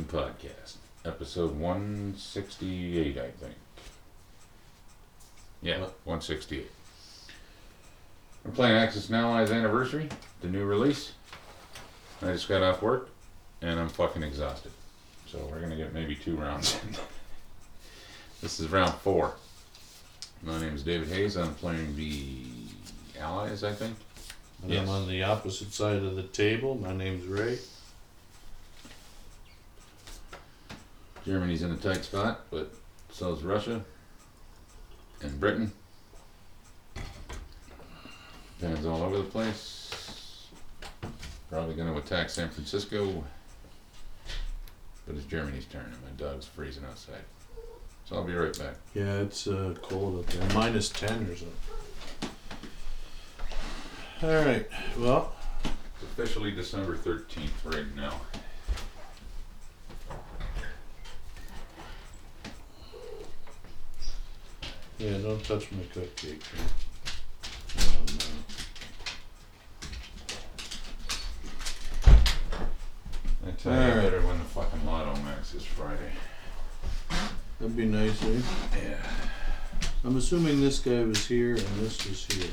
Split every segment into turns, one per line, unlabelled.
Podcast, episode 168, I think. Yeah, 168. We're playing Axis and Allies Anniversary, the new release. I just got off work and I'm fucking exhausted. So we're gonna get maybe two rounds in. this is round four. My name is David Hayes. I'm playing the Allies, I think.
And
Yes.
I'm on the opposite side of the table. My name's Ray.
Germany's in a tight spot, but so is Russia and Britain. Japan's all over the place. Probably going to attack San Francisco. But it's Germany's turn, and my dog's freezing outside. So I'll be right back.
Yeah, it's uh, cold up there. Minus 10 or something. Alright, well,
It's officially December 13th right now.
Yeah, don't touch my cupcake. Oh.
I tell you
Alright.
better when the fucking Lotto Max this Friday.
That'd be nice, eh?
Yeah.
I'm assuming this guy was here and this was here.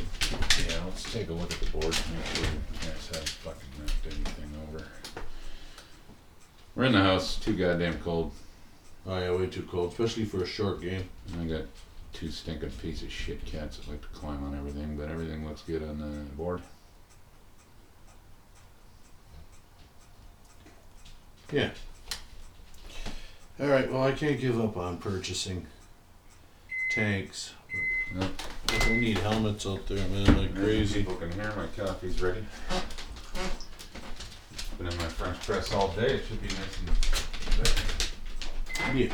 Yeah, let's take a look at the board, make sure you guys haven't fucking knocked anything over. We're in the house, too goddamn cold.
Oh yeah, way too cold, especially for a short game.
I got two stinking piece of shit cats that like to climb on everything, but everything looks good on the board.
Yeah. Alright, well, I can't give up on purchasing tanks.
No.
But need helmets out there, man, like crazy.
People can hear my coffee's ready. Been in my French press all day, it should be nice and.
Yeah.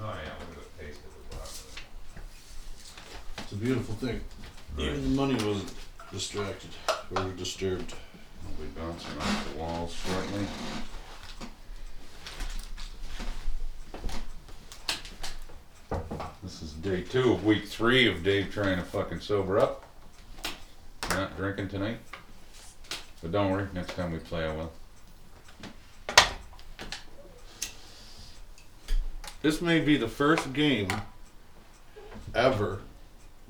Oh yeah, look at the paste at the bottom.
It's a beautiful thing. Even the money wasn't distracted or disturbed.
I'll be bouncing off the walls shortly. This is day two of week three of Dave trying to fucking sober up. Not drinking tonight. But don't worry, next time we play I will.
This may be the first game ever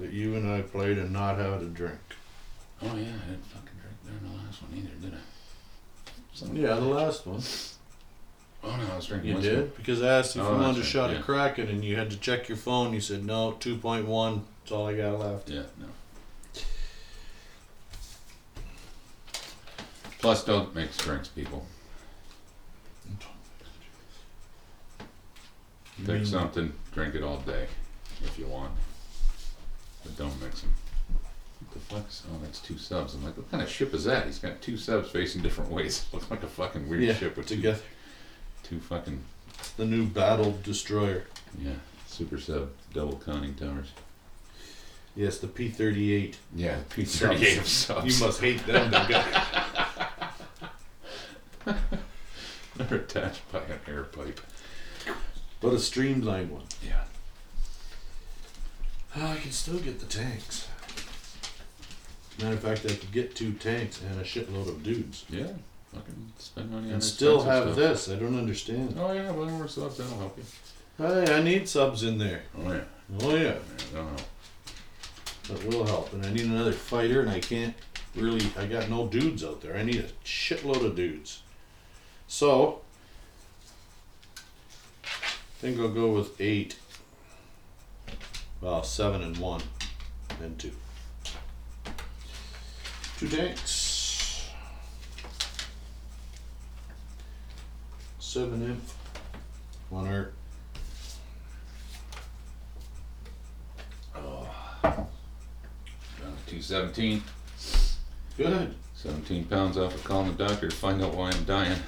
that you and I played and not had a drink.
Oh yeah, I didn't fucking drink during the last one either, did I? Some-
Yeah, the last one.
Oh no, I was drinking
You
whiskey.
did? Because I asked if
Oh,
you wanted
right,
shot
yeah.
a Kraken and you had to check your phone. You said no, 2.1. That's all I got left.
Yeah, no. Plus, don't mix drinks, people.
You
Pick
mean-
something, drink it all day if you want. But don't mix them. What the fuck's. Oh, that's two subs. I'm like, what kind of ship is that? He's got two subs facing different ways. Looks like a fucking weird
Yeah,
ship with
together.
two fucking.
The new battle destroyer.
Yeah, super sub, double conning towers.
Yes, the P 38.
Yeah, P 38 of subs.
You must hate them, guys.
They're attached by an air pipe.
But a streamlined one.
Yeah.
Oh, I can still get the tanks. Matter of fact, I could get two tanks and a shitload of dudes.
Yeah. Fucking spend money on
And still
expensive
have
stuff.
this. I don't understand.
Oh yeah, well more subs that'll help you.
Hey, I need subs in there.
Oh yeah.
Oh, yeah.
yeah that'll help.
That will help. And I need another fighter, and I can't really. I got no dudes out there. I need a shitload of dudes. So, I think I'll go with eight. Well, seven and one, and two. Two tanks. Seven imp. One art. Oh.
Down to two seventeen.
Good.
Seventeen pounds off of calling the doctor to find out why I'm dying.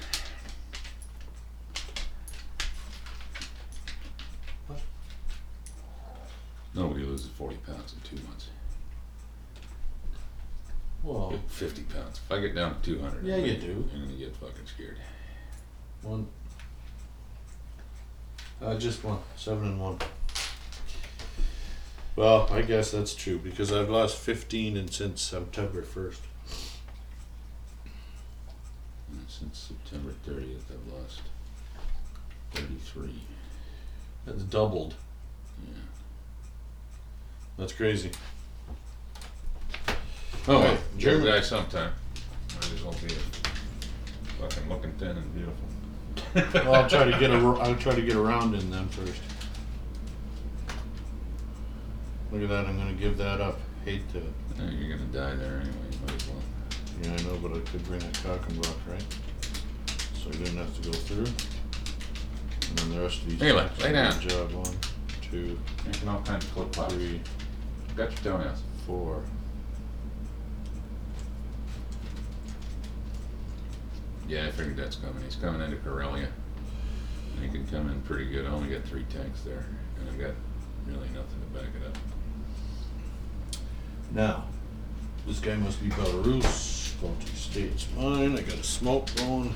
What?
Nobody loses forty pounds in two months.
Well,
Fifty pounds. If I get down to two hundred,
Yeah, you do.
I'm gonna get fucking scared.
One. Uh, just one. Seven and one. Well, I guess that's true because I've lost 15 and since September 1st.
And Since September thirtieth, I've lost thirty-three.
That's doubled.
Yeah.
That's crazy.
Oh, well, German
German-
guy sometime. Might as well be a fucking looking thin and beautiful.
Well, I'll try to get a, I'll try to get around in them first. Look at that, I'm gonna give that up. Hate to,
Eh, You're gonna die there anyway, you might as well.
yeah, I know, but I could bring a cock and block, right? So I didn't have to go through. And then the rest of these.
Hey, lay-
tanks
lay
are
down.
good Job, one, two,
Making all kinds of clip pops.
three,
Got your toenails.
four.
Yeah, I figured that's coming. He's coming into Karelia. And he can come in pretty good. I only got three tanks there. And I've got really nothing to back it up.
Now, this guy must be Belarus. Baltic State's mine. I got a smoke going.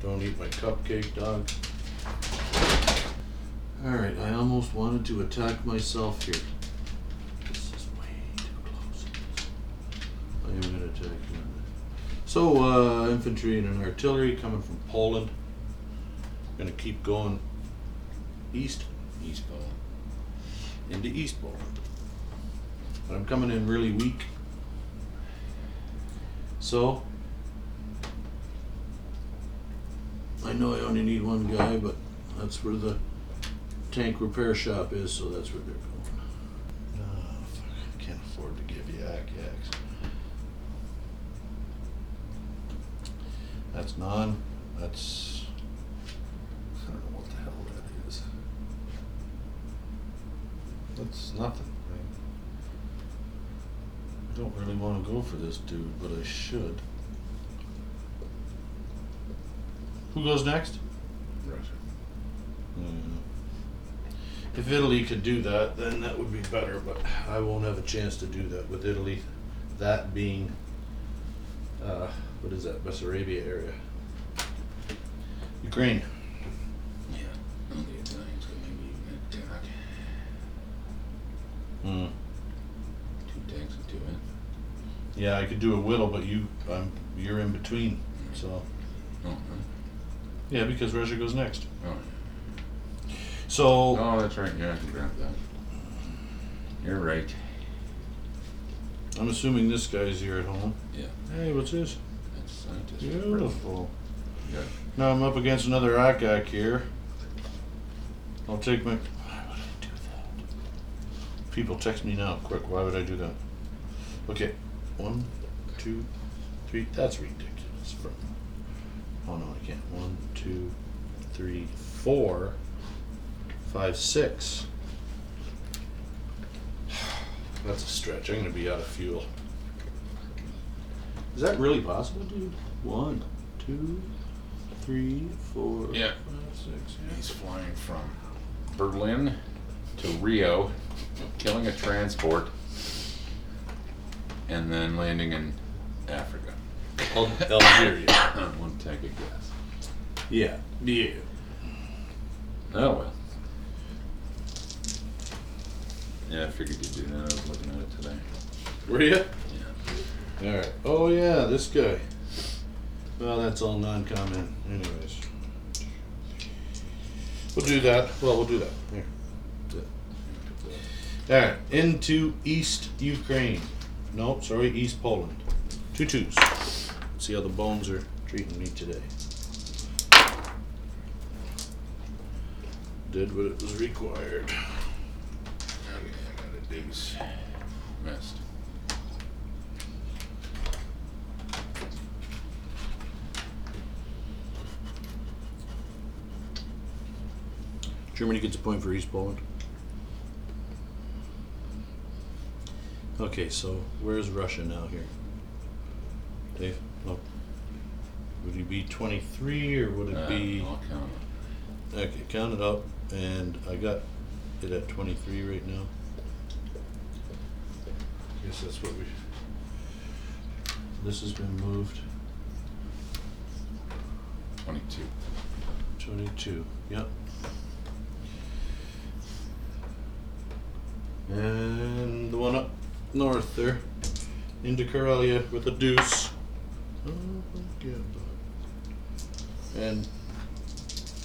Don't eat my cupcake, dog. Alright, I almost wanted to attack myself here. This is way too close. I am gonna attack you. So, uh, infantry and an artillery coming from Poland. Gonna keep going east
East Poland.
into East Poland. But I'm coming in really weak. So I know I only need one guy, but that's where the tank repair shop is, so that's where they're going. Oh, I can't afford to give you yaks. That's non, that's I don't know what the hell that is. That's nothing. right? I don't really want to go for this dude, but I should. Who goes next?
Russia.
Hmm. If Italy could do that, then that would be better, but I won't have a chance to do that with Italy. That being, uh, what is that, Bessarabia area? Ukraine.
Yeah. The Italians could maybe even attack.
Hmm.
Two tanks and two in.
Yeah, I could do a whittle, but you, um, you're in between, so.
Oh, huh?
Yeah, because Russia goes next.
oh.
So,
Oh, that's right. Yeah, I can grab that. You're right.
I'm assuming this guy's here at home.
Yeah.
Hey, what's this?
That's scientist.
Beautiful.
Yeah.
Now I'm up against another Akak here. I'll take my. Why would I do that? People text me now, quick. Why would I do that? Okay, one, two, three. That's ridiculous. Oh no, I can't. One, two, three, four, five, six. That's a stretch. I'm gonna be out of fuel. Is that really possible, dude? One, two, three, four,
Yeah.
five, six, yeah.
He's flying from Berlin to Rio, killing a transport, and then landing in Africa.
Al- Algeria.
on one tank of gas.
Yeah. Yeah.
Oh well. Yeah, I figured you'd do that. I was looking at it today.
Were you?
Yeah.
All right. Oh yeah, this guy. Well, that's all non-comment. Anyways, we'll do that. Well, we'll do that. Here. All right. Into East Ukraine. No, sorry, East Poland. Two twos. See how the bones are treating me today. Did what it was required.
Okay, I got a deuce. Missed.
Germany gets a point for East Poland. Okay, so where's Russia now here? Dave? Oh. Would it be 23 or would it
Uh,
be.
I'll count it.
Okay, count it up, and I got it at 23 right now. Guess that's what we. This has been moved.
Twenty-two.
22, yep. And the one up north there, into Karelia with a deuce. Oh, yeah, bud. And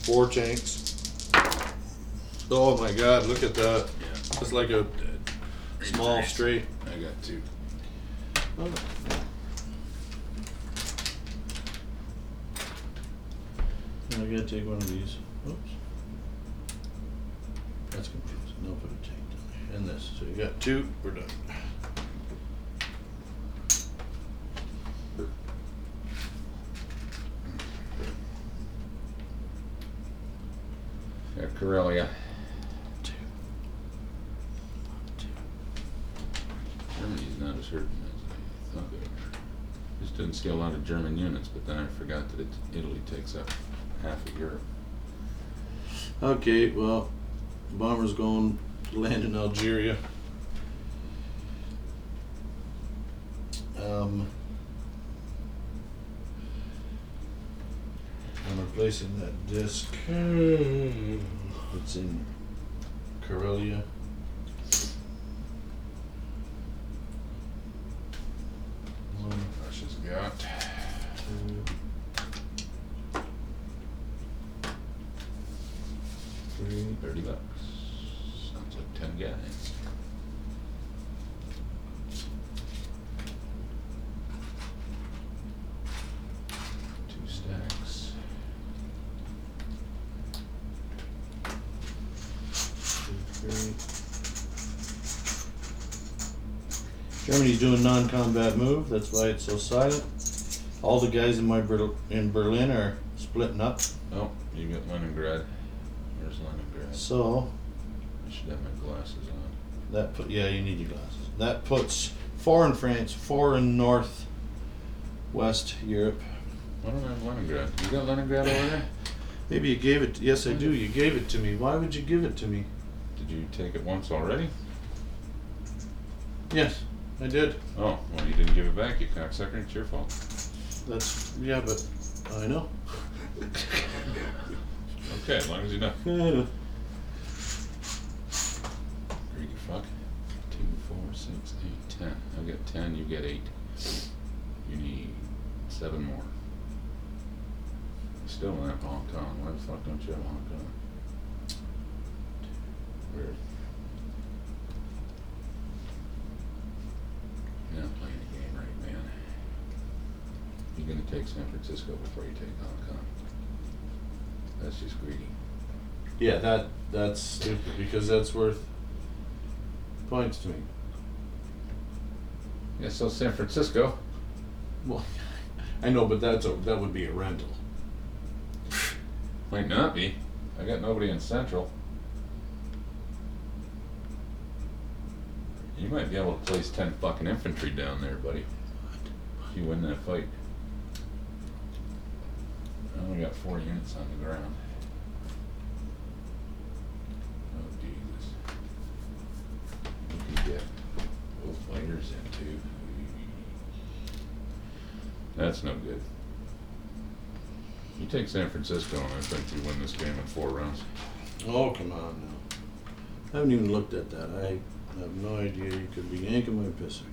four tanks. Oh my god, look at that.
Yeah.
It's like a small straight.
I got two.
Oh. I gotta take one of these. Oops. That's confusing. No, put a tank down there. And this. So you got two. We're done.
Got Karelia.
Two. Two.
Germany's not as hurting as I thought they were. Just didn't see a lot of German units, but then I forgot that it, Italy takes up half of Europe.
Okay, well, bomber's going to land in Algeria. Um, I'm replacing that disc. It's in Karelia. One,
Russia's got.
two, three.
Thirty bucks. Sounds like ten guys. Two stacks.
Three. Germany's doing non-combat move. That's why it's so silent. All the guys in my Ber- in Berlin are splitting up.
Oh, you got Leningrad. Where's Leningrad?
So
I should have my glasses on.
that put yeah, you need your glasses. That puts four in France, four in North West Europe.
I don't I have Leningrad. You got Leningrad over there?
Maybe you gave it. Yes, I do. Mm-hmm. You gave it to me. Why would you give it to me?
Did you take it once already?
Yes, I did.
Oh, well, you didn't give it back, you cocksucker. It's your fault.
That's yeah, but I know.
Okay, as long as you know. Greedy fuck. Two, four, six, eight, ten. I'll get ten, you get eight. You need seven more. Still in that have Hong Kong. Why the fuck don't you have Hong Kong? Weird. You're not playing the game right, man. You're gonna take San Francisco before you take Hong Kong. That's just greedy.
Yeah, that that's stupid because that's worth points to me.
Yeah, so San Francisco.
Well, I know, but that's a that would be a rental.
Might not be. I got nobody in Central. Might be able to place ten fucking infantry down there, buddy. If you win that fight. I only got four units on the ground. Oh Jesus. You can get both fighters in too. That's no good. You take San Francisco and I think you win this game in four rounds.
Oh come on now! I haven't even looked at that. I have no idea you could be yanking my pisser.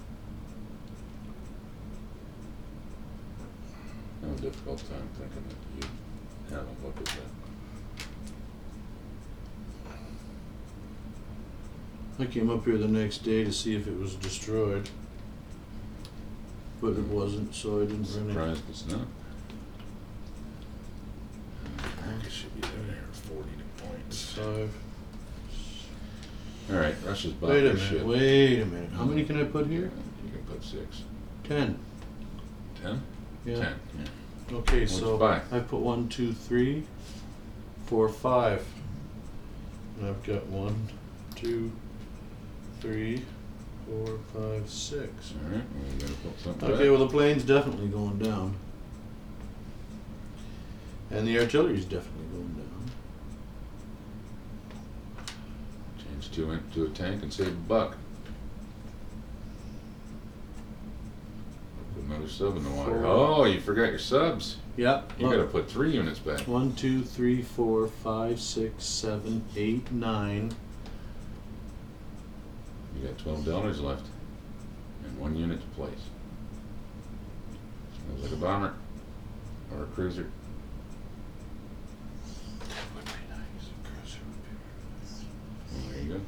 I have a difficult time thinking that you haven't looked at that.
I came up here the next day to see if it was destroyed, but it wasn't, so I didn't really.
Surprised it's not. America should be there at forty to points.
Five.
Alright, Russia's
Wait a minute.
shit.
Wait a minute. How many can I put here?
You can put six.
Ten.
Ten?
Yeah.
Ten, yeah.
Okay,
What'd
so
you buy?
I put one, two, three, four, five. And I've got one, two, three, four, five, six.
Alright, well, we gotta put something
Okay,
back.
well the plane's definitely going down. And the artillery's definitely going down.
Change two to a tank and save a buck. Put another sub in the water.
Four.
Oh, you forgot your subs.
Yep.
You gotta put three units back.
One, two, three, four, five, six, seven, eight, nine.
You got twelve dollars left and one unit to place. Sounds like a bomber or a cruiser.
That would be nice. A cruiser would be
Well, there you go.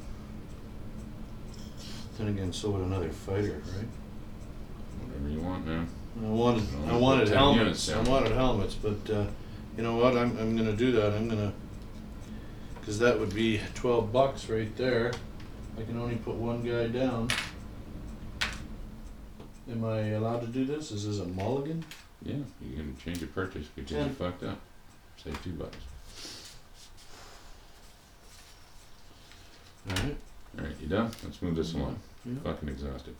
Then again, so would another fighter, right?
Whatever you want, man.
I wanted, I wanted
10
helmets.
units
I wanted helmets, but uh, you know what? I'm, I'm gonna do that. I'm gonna, cause that would be twelve bucks right there. I can only put one guy down. Am I allowed to do this? Is this a mulligan?
Yeah, you can change your purchase because you
Ten.
fucked up. Say two bucks.
All right.
Alright, you done? Let's move this along.
Yeah.
Fucking exhausted.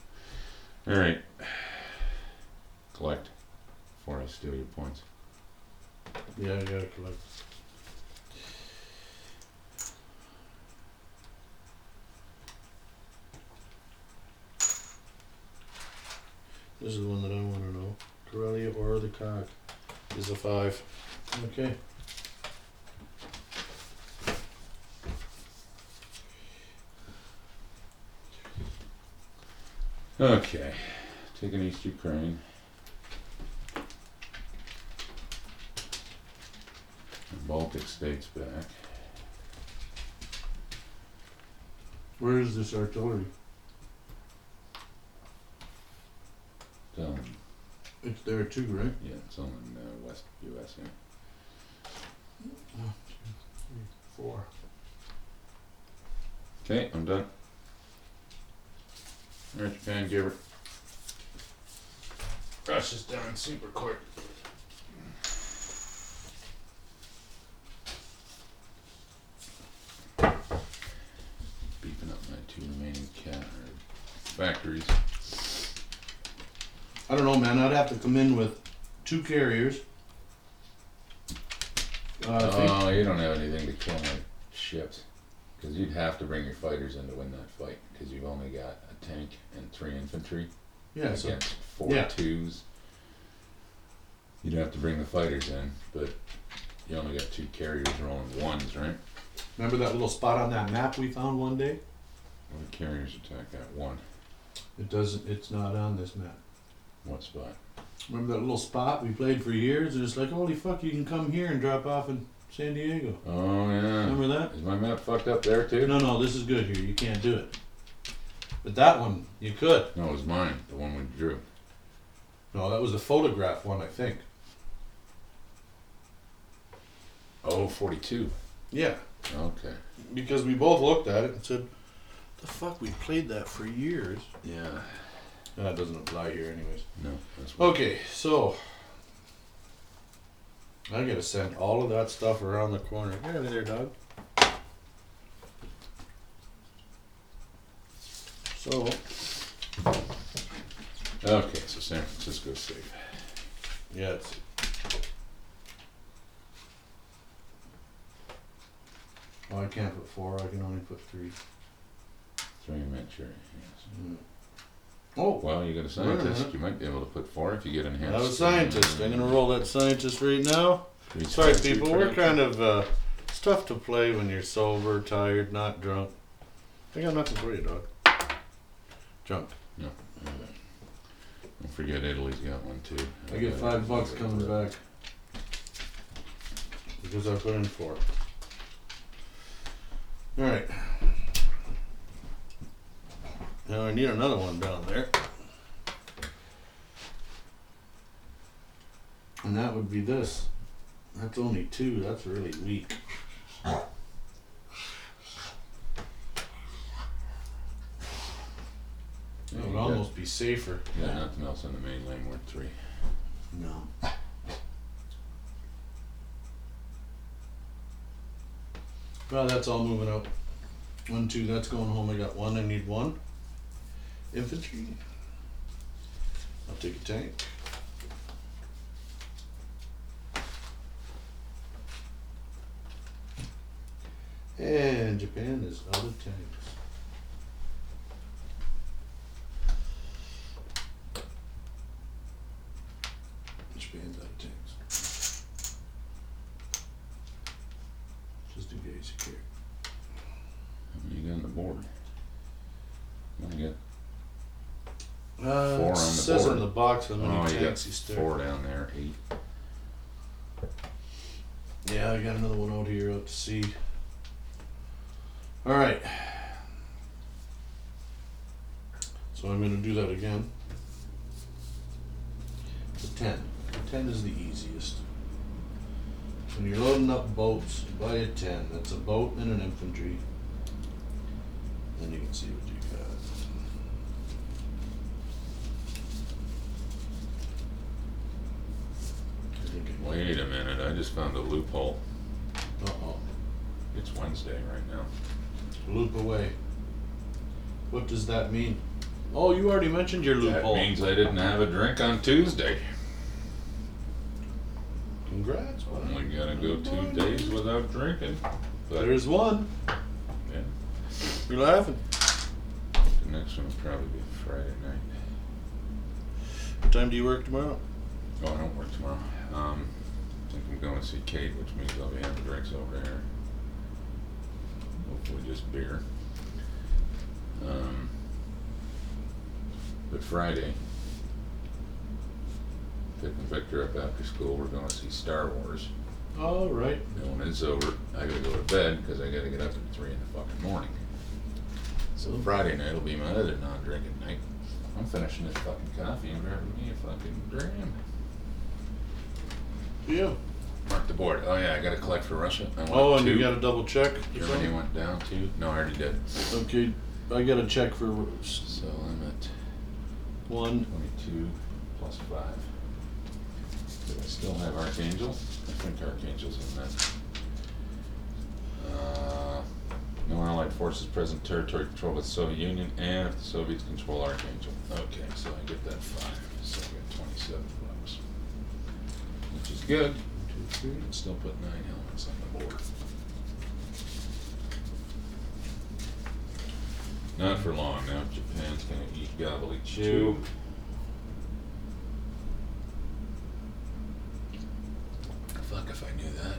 Alright. Collect before I steal your points.
Yeah, I gotta collect. This is the one that I wanna know. Karelia or the cock is a five. Okay.
Okay, taking East Ukraine. The Baltic states back.
Where is this artillery?
Um,
It's there too, right?
yeah, it's all in uh, West US here.
Four.
Okay, I'm done. Alright, Japan, give her. Russia's down super quick. Beefing up my two remaining cat or factories.
I don't know, man. I'd have to come in with two carriers. Uh, I think
Oh, you don't have anything to kill my ships. Because you'd have to bring your fighters in to win that fight. Because you've only got a tank and three infantry
yeah, so
against four
Yeah.
twos. You'd have to bring the fighters in, but you only got two carriers rolling ones, right?
remember that little spot on that map we found one day?
Well, the carriers attack that one.
It doesn't. It's not on this map.
What spot?
Remember that little spot we played for years? And it's like, holy fuck, you can come here and drop off in San Diego.
Oh, yeah.
Remember that?
Is my map fucked up there too?
No, no, this is good here. You can't do it. But that one, you could.
No, it was mine, the one we drew.
No, that was the photograph one, I think.
Oh, 42.
Yeah,
Okay.
because we both looked at it and said, the fuck, we played that for years.
Yeah.
That doesn't apply here, anyways.
No, that's what.
Okay, so I gotta send all of that stuff around the corner. Get out of there, dog. So
Okay, so San Francisco's safe.
yeah, it's Oh, I can't put four. I can only put three.
Three in Manchuria, yes.
Mm. Oh,
Well, you got a scientist. You might be able to put four if you get enhanced.
Have a scientist. I'm gonna roll that scientist right now.
Three
Sorry,
science
people. We're
reproduction.
kind of uh, it's tough to play when you're sober, tired, not drunk. I got nothing for you, dog. Drunk.
Don't forget Italy's got one too.
I get five bucks coming back because I put in four. All right. Now I need another one down there, and that would be this. That's only two. That's really weak. It would
got-
almost be safer.
you got nothing else on the main lane worth three.
No. Well, that's all moving up. One, two, that's going home. I got one. I need one. Infantry. I'll take a tank. And Japan is out of tanks. Japan's out of tanks. Just in case you care.
How many you got on the board? Not
Uh,
Four
it
on the
says
board.
on the box how many
Oh, you got
tanks he's still.
four down there, eight.
Yeah, I got another one out here up to sea. All right. So I'm gonna do that again. The ten. The ten is the easiest. When you're loading up boats, buy a ten. That's a boat and an infantry. Then you can see what you got. I think it-
Wait a minute, I just found a loophole.
Uh-oh.
It's Wednesday right now.
Loop away. What does that mean? Oh, you already mentioned your loophole.
That means I didn't have a drink on Tuesday.
Congrats. bud.
Only gotta go two days without drinking. But
There's one.
yeah,
You're laughing.
the next one will probably be Friday night.
What time do you work tomorrow?
Oh, I don't work tomorrow. Um, I think I'm going to see Kate, which means I'll be having drinks over there. Hopefully just beer. Um, but Friday, picking Victor up after school, we're going to see Star Wars.
All right.
And when it's over, I gotta go to bed because I gotta get up at three in the fucking morning. So Friday night will be my other non-drinking night. I'm finishing this fucking coffee and grabbing me a fucking dram.
Yeah.
Mark the board. Oh yeah, I gotta collect for Russia. I went
Oh, and you got to double check. or
Germany
something?
went down two. No, I already did.
Okay, I got to check for s-
So I'm at
one.
twenty-two plus five. Do I still have Archangel? I think Archangel's in that. Uh, no Allied forces present territory controlled by the Soviet Union, and if the Soviets control Archangel. Okay, so I get that five, so I get twenty-seven good. Two, three, still put nine helmets on the board. Not for long now. Japan's gonna eat gobbly chew. Fuck, if I knew that,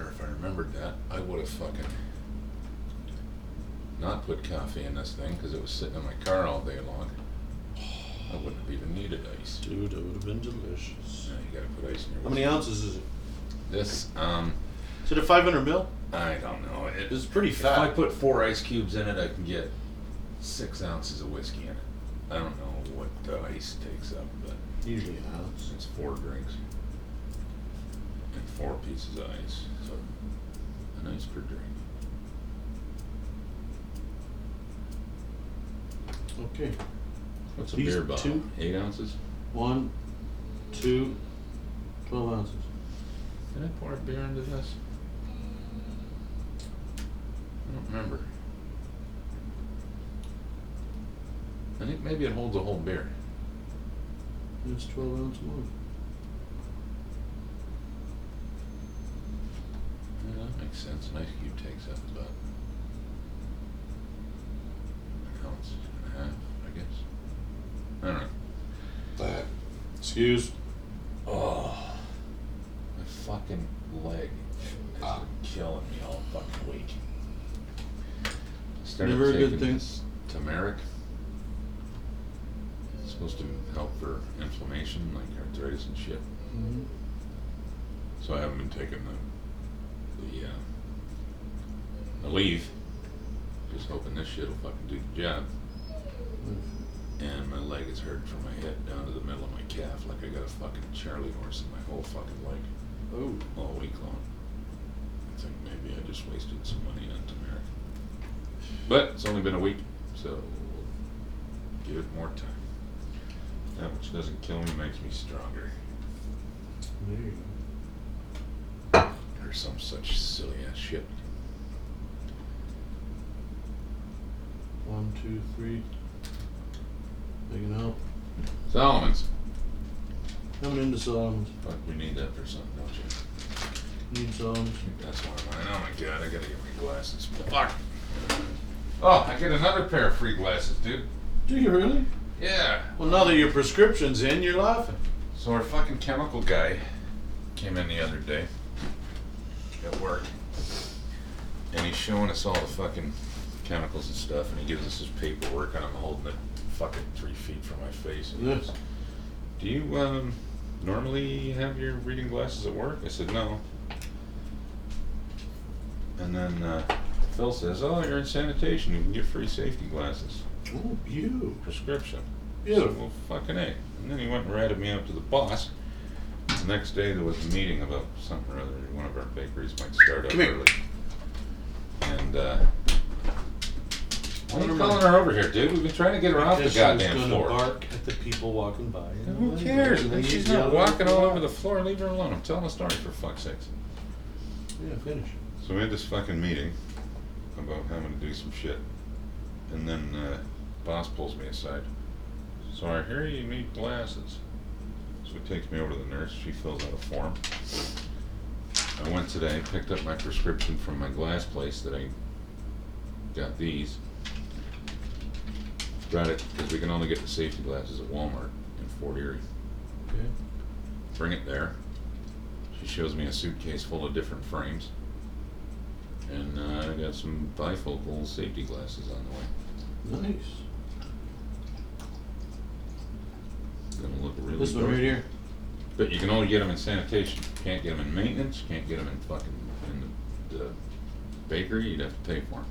or if I remembered that, I would have fucking not put coffee in this thing because it was sitting in my car all day long. I wouldn't have even needed ice.
Dude, it would have been delicious.
Now you gotta put ice in your.
How many
whiskey.
ounces is it?
This, um,
Is it a 500 mil?
I don't know. It,
It's pretty fat.
If I
fat.
put four ice cubes in it, I can get six ounces of whiskey in it. I don't know what the ice takes up, but
Usually an ounce.
it's four drinks and four pieces of ice, so an ice per drink.
Okay.
What's a
These
beer bottle?
two?
Eight ounces?
One, two, twelve ounces.
Did I pour beer into this? I don't remember. I think maybe it holds a whole beer.
It's 12 ounce one.
Yeah, that makes sense. An ice cube takes up about an ounce and a half, I guess. I don't know.
That. Excuse.
Oh, my fucking leg has
Ah.
killing me all fucking week. Started
Never a good
taking
thing.
this Turmeric. It's supposed to help for inflammation, like arthritis and shit.
Mm-hmm.
So I haven't been taking the the uh, the leave. Just hoping this shit will fucking do the job. And my leg is hurt from my hip down to the middle of my calf, like I got a fucking Charlie horse in my whole fucking leg
Oh.
all week long. I think maybe I just wasted some money on turmeric. But it's only been a week, so we'll give it more time. That which doesn't kill me makes me stronger.
There you go.
Or some such silly ass shit.
One, two, three. Big and help.
Solomon's.
Coming into Solomon's.
Fuck, you need that for something, don't you?
Need Solomon's.
That's one of mine. Oh my god, I gotta get my glasses. Fuck. Oh, I get another pair of free glasses, dude.
Do you really?
Yeah.
Well, now that your prescription's in, you're laughing.
So our fucking chemical guy came in the other day at work, and he's showing us all the fucking chemicals and stuff, and he gives us his paperwork, and I'm holding it fucking three feet from my face. And he goes, Do you um, normally have your reading glasses at work? I said, No. And then uh, Phil says, Oh, you're in sanitation. You can get free safety glasses.
Oh, you.
Prescription. I
Beautiful.
well, fucking A. And then he went and ratted me up to the boss. The next day there was a meeting about something or other. One of our bakeries might start up
Come here.
early. And, uh, why are you calling her over here, dude? We've been trying to get her off the
Guess she was
goddamn
gonna
floor.
bark at the people walking by.
And Who cares? And she's not walking all over the floor. Leave her alone. I'm telling a story for fuck's sakes.
Yeah, finish.
So we had this fucking meeting about having to do some shit. And then uh, boss pulls me aside. So I hear you need glasses. So he takes me over to the nurse. She fills out a form. I went today, picked up my prescription from my glass place that I got these. Got it because we can only get the safety glasses at Walmart in Fort Erie.
Okay.
Bring it there. She shows me a suitcase full of different frames. And uh, I got some bifocal safety glasses on the way.
Nice.
Gonna look really
This one right here.
But you can only get them in sanitation. Can't get them in maintenance. Can't get them in fucking in the, the bakery. You'd have to pay for them.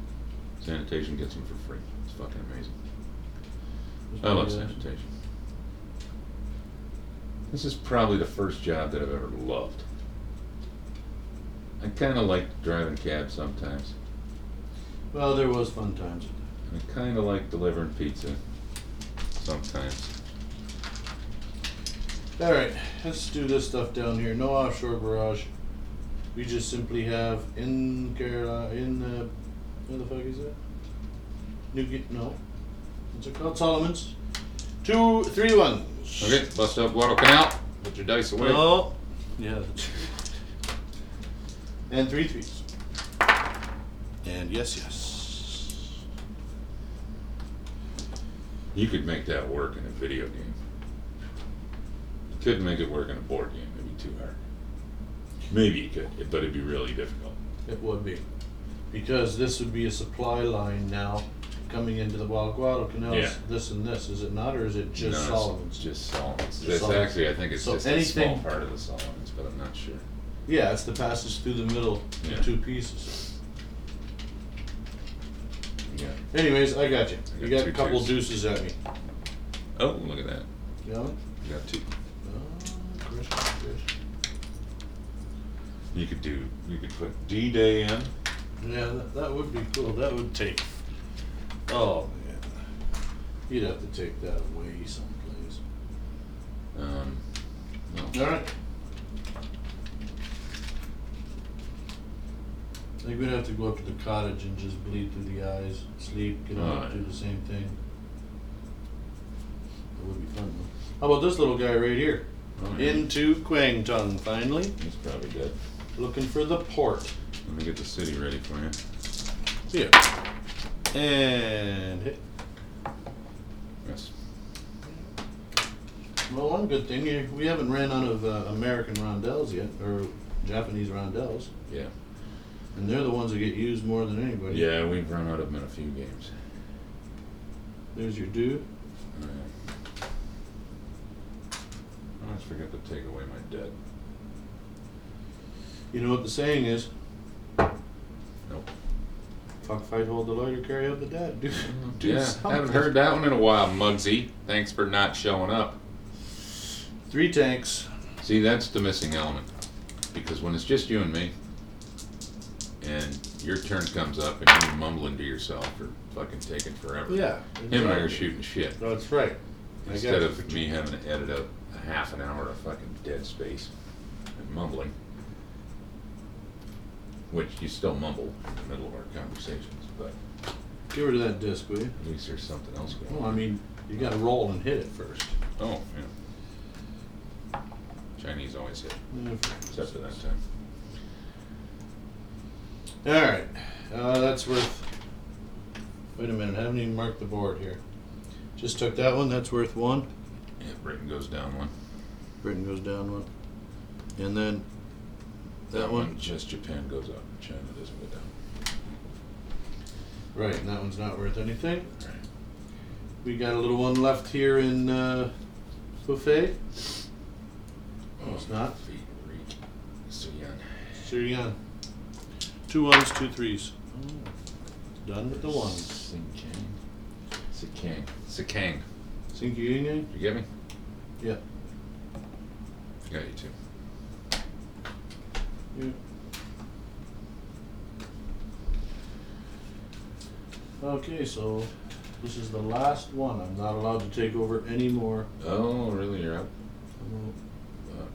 Sanitation gets them for free. It's fucking amazing.
Oh,
I
one
love sanitation. This is probably the first job that I've ever loved. I kind of like driving cabs sometimes.
Well, there was fun times.
I kind of like delivering pizza sometimes.
All right, let's do this stuff down here. No offshore barrage. We just simply have in Carolina, in the, where the fuck is that? Newgate, no. What's it called? Solomon's. Two, three ones.
Okay, bust up Guadalcanal. Put your dice away.
Oh, yeah. And three threes. And yes, yes.
You could make that work in a video game. You couldn't make it work in a board game. It'd be too hard. Maybe you could, but it'd be really difficult.
It would be. Because this would be a supply line now coming into the Wild Guadalcanal.
Yeah.
This and this, is it not, or is it just
No, it's
Solomon's?
Just Solomon's.
Just
It's
Solomon's.
actually, I think it's
So
just a small
anything-
part of the Solomon's, but I'm not sure.
Yeah, it's the passage through the middle,
Yeah.
in two pieces.
Yeah.
Anyways, I got you.
I
You
got
got
two
a couple
twos.
deuces at me.
Oh, look at that.
You know?
You got two.
Oh, Chris, Chris.
You could do. You could put D Day in.
Yeah, that, that would be cool. That would take. Oh man, you'd have to take that away someplace.
Um, no.
All right. I think we'd have to go up to the cottage and just bleed through the eyes, sleep, get up,
Alright.
do the same thing. That would be fun though. How about this little guy right here?
Oh, yeah.
Into Kwangtung finally,
He's probably dead.
looking for the port.
Let me get the city ready for you.
Yeah. And hit.
Yes.
Well, one good thing, you- we haven't ran out of uh, American roundels yet, or Japanese roundels,
Yeah.
and they're the ones that get used more than anybody.
Yeah, we've run out of them in a few games.
There's your dude.
I always forget to take away my dead.
You know what the saying is?
Nope.
Fuck, fight, hold the lighter, carry out the dead. Do, mm-hmm. do
yeah,
something.
haven't heard that one in a while, Muggsy. Thanks for not showing up.
Three tanks.
See, that's the missing element. Because when it's just you and me, and your turn comes up and you're mumbling to yourself or fucking taking forever.
Yeah.
Him and I are shooting shit.
That's right.
Instead of me having to edit out a half an hour of fucking dead space and mumbling. Which you still mumble in the middle of our conversations, but
Get rid of that disc, will you?
at least there's something else going
Well, I mean, you gotta roll and hit it first.
Oh, yeah. Chinese always hit, except for that time.
Alright, uh, that's worth, wait a minute, I haven't even marked the board here. Just took that one, that's worth one.
Yeah, Britain goes down one.
Britain goes down one. And then that one,
Just Japan goes up, China doesn't go down.
right, and that one's not worth anything.
Right.
we got a little one left here in uh, Buffet. Oh, it's not.
So young.
Syrian. Two ones, two threes. Done with the ones.
Sikang. Sikang. Sikang.
Think you Yin
You get me?
Yeah.
Got you too.
Yeah. Okay, so this is the last one. I'm not allowed to take over any more.
Oh, really? You're up? Fuck.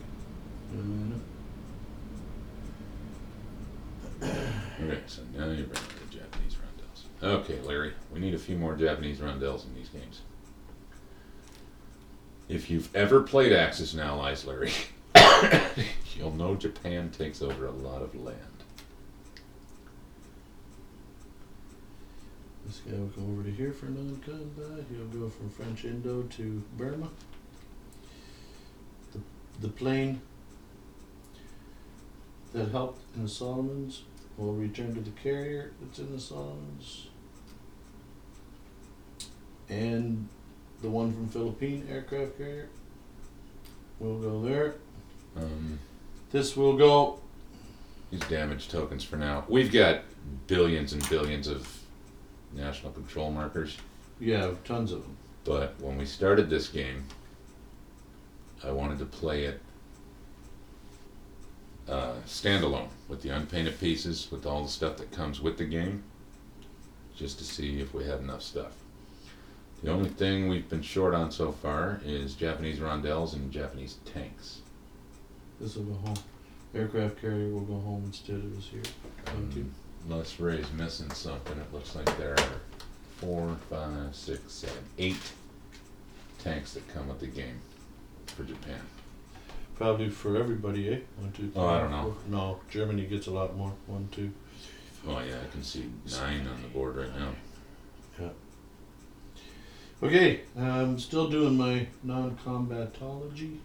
Okay, so now you're bringing the Japanese roundels. Okay, Larry, we need a few more Japanese roundels in these games. If you've ever played Axis and Allies, Larry, you'll know Japan takes over a lot of land.
This guy will come over to here for non-combat. He'll go from French Indo to Burma. The, the plane that helped in the Solomons will return to the carrier that's in the Solomons. And the one from Philippine aircraft carrier will go there.
Um,
This will go.
these damage tokens for now. We've got billions and billions of national control markers.
Yeah, tons of them.
But when we started this game, I wanted to play it uh, standalone with the unpainted pieces, with all the stuff that comes with the game, just to see if we had enough stuff. The only thing we've been short on so far is Japanese roundels and Japanese tanks.
This will go home. Aircraft carrier will go home instead of this here. One, two.
Les Ray's missing something. It looks like there are four, five, six, seven, eight tanks that come with the game for Japan.
Probably for everybody, eh? One, two, three.
Oh, I don't know.
four. No, Germany gets a lot more. One, two.
Oh yeah, I can see nine on the board right now.
Okay, I'm still doing my non-combatology.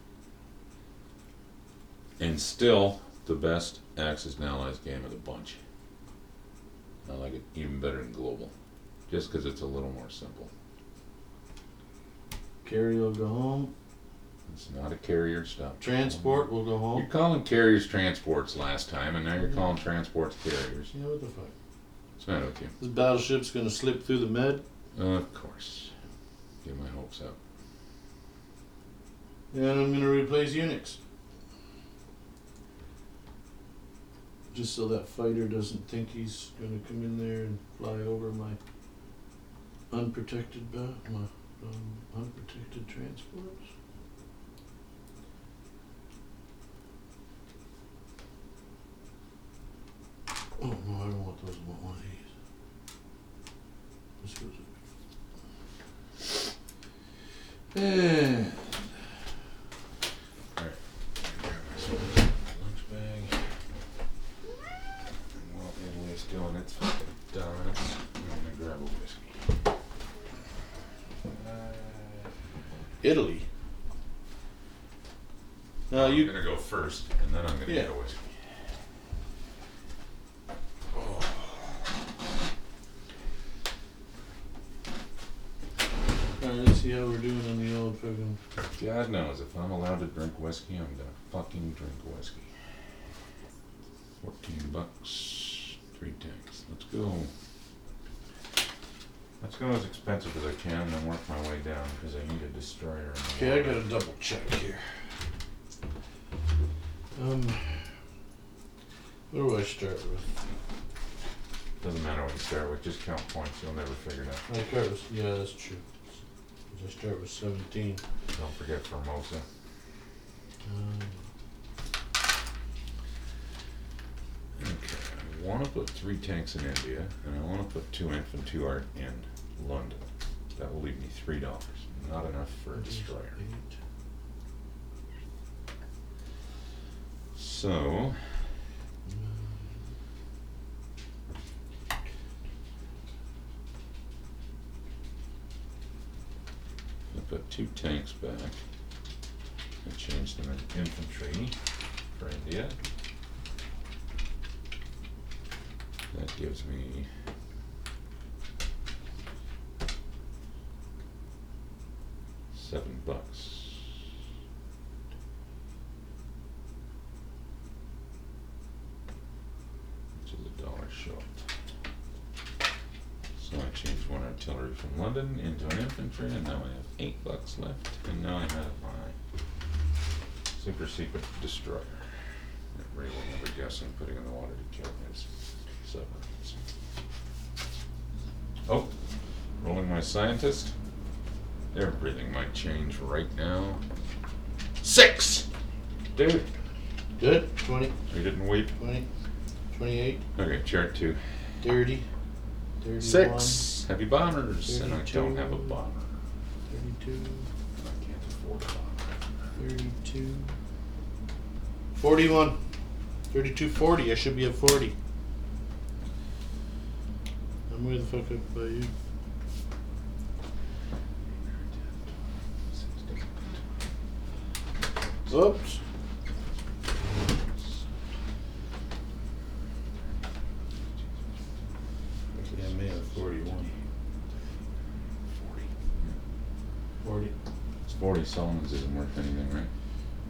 And still the best Axis and Allies game of the bunch. I like it even better than Global, just because it's a little more simple.
Carrier will go home.
It's not a carrier stop.
Transport will go home.
You're calling carriers transports last time, and now you're calling transports carriers.
Yeah, what the fuck?
What's the matter with you?
This battleship's gonna slip through the med.
Of course. Get my hopes up.
And I'm gonna replace Unix. Just so that fighter doesn't think he's gonna come in there and fly over my unprotected ba- my um, unprotected transports. Oh no, I don't want those. I want one of these. This goes. Eh.
Lunch bag. And while Italy's doing its fucking dominance, I'm gonna grab a whiskey.
Italy. Now
I'm
you
gonna go first, and then I'm gonna
Yeah.
get a whiskey. Oh.
Alright, let's see how we're doing on the old fucking.
God knows if I'm allowed to drink whiskey, I'm gonna fucking drink whiskey. Fourteen bucks, three tanks. Let's go. Let's go as expensive as I can, and then work my way down because I need a destroyer.
Okay, I gotta double check here. Um, what do I start with?
Doesn't matter what you start with, just count points. You'll never figure it out.
I start with, yeah, that's true. I start with 17.
Don't forget Formosa.
Um,
Okay, I want to put three tanks in India, and I want to put two infantry art in London. That will leave me three dollars. Not enough for a destroyer. So, I put two tanks back. I changed them into infantry for India. That gives me Seven bucks. Which is a dollar short. So I changed one artillery from London into an infantry, and now I have eight bucks left, and now I have my super secret destroyer. That Ray will never guess I'm putting in the water to kill his submarines. Oh, rolling my scientist. Everything might change right now. Six! Dude,
Good. 20,
we didn't weep.
20, 28,
Okay, chart two.
30, 31,
Six! Heavy bombers, and I don't have a bomber.
32,
I can't afford a bomber.
32, 41, 32, 40. I should be at 40. I'm way the fuck up by you. Oops. Actually, I may have 41. 40.
It's forty, Solomon's isn't worth anything, right?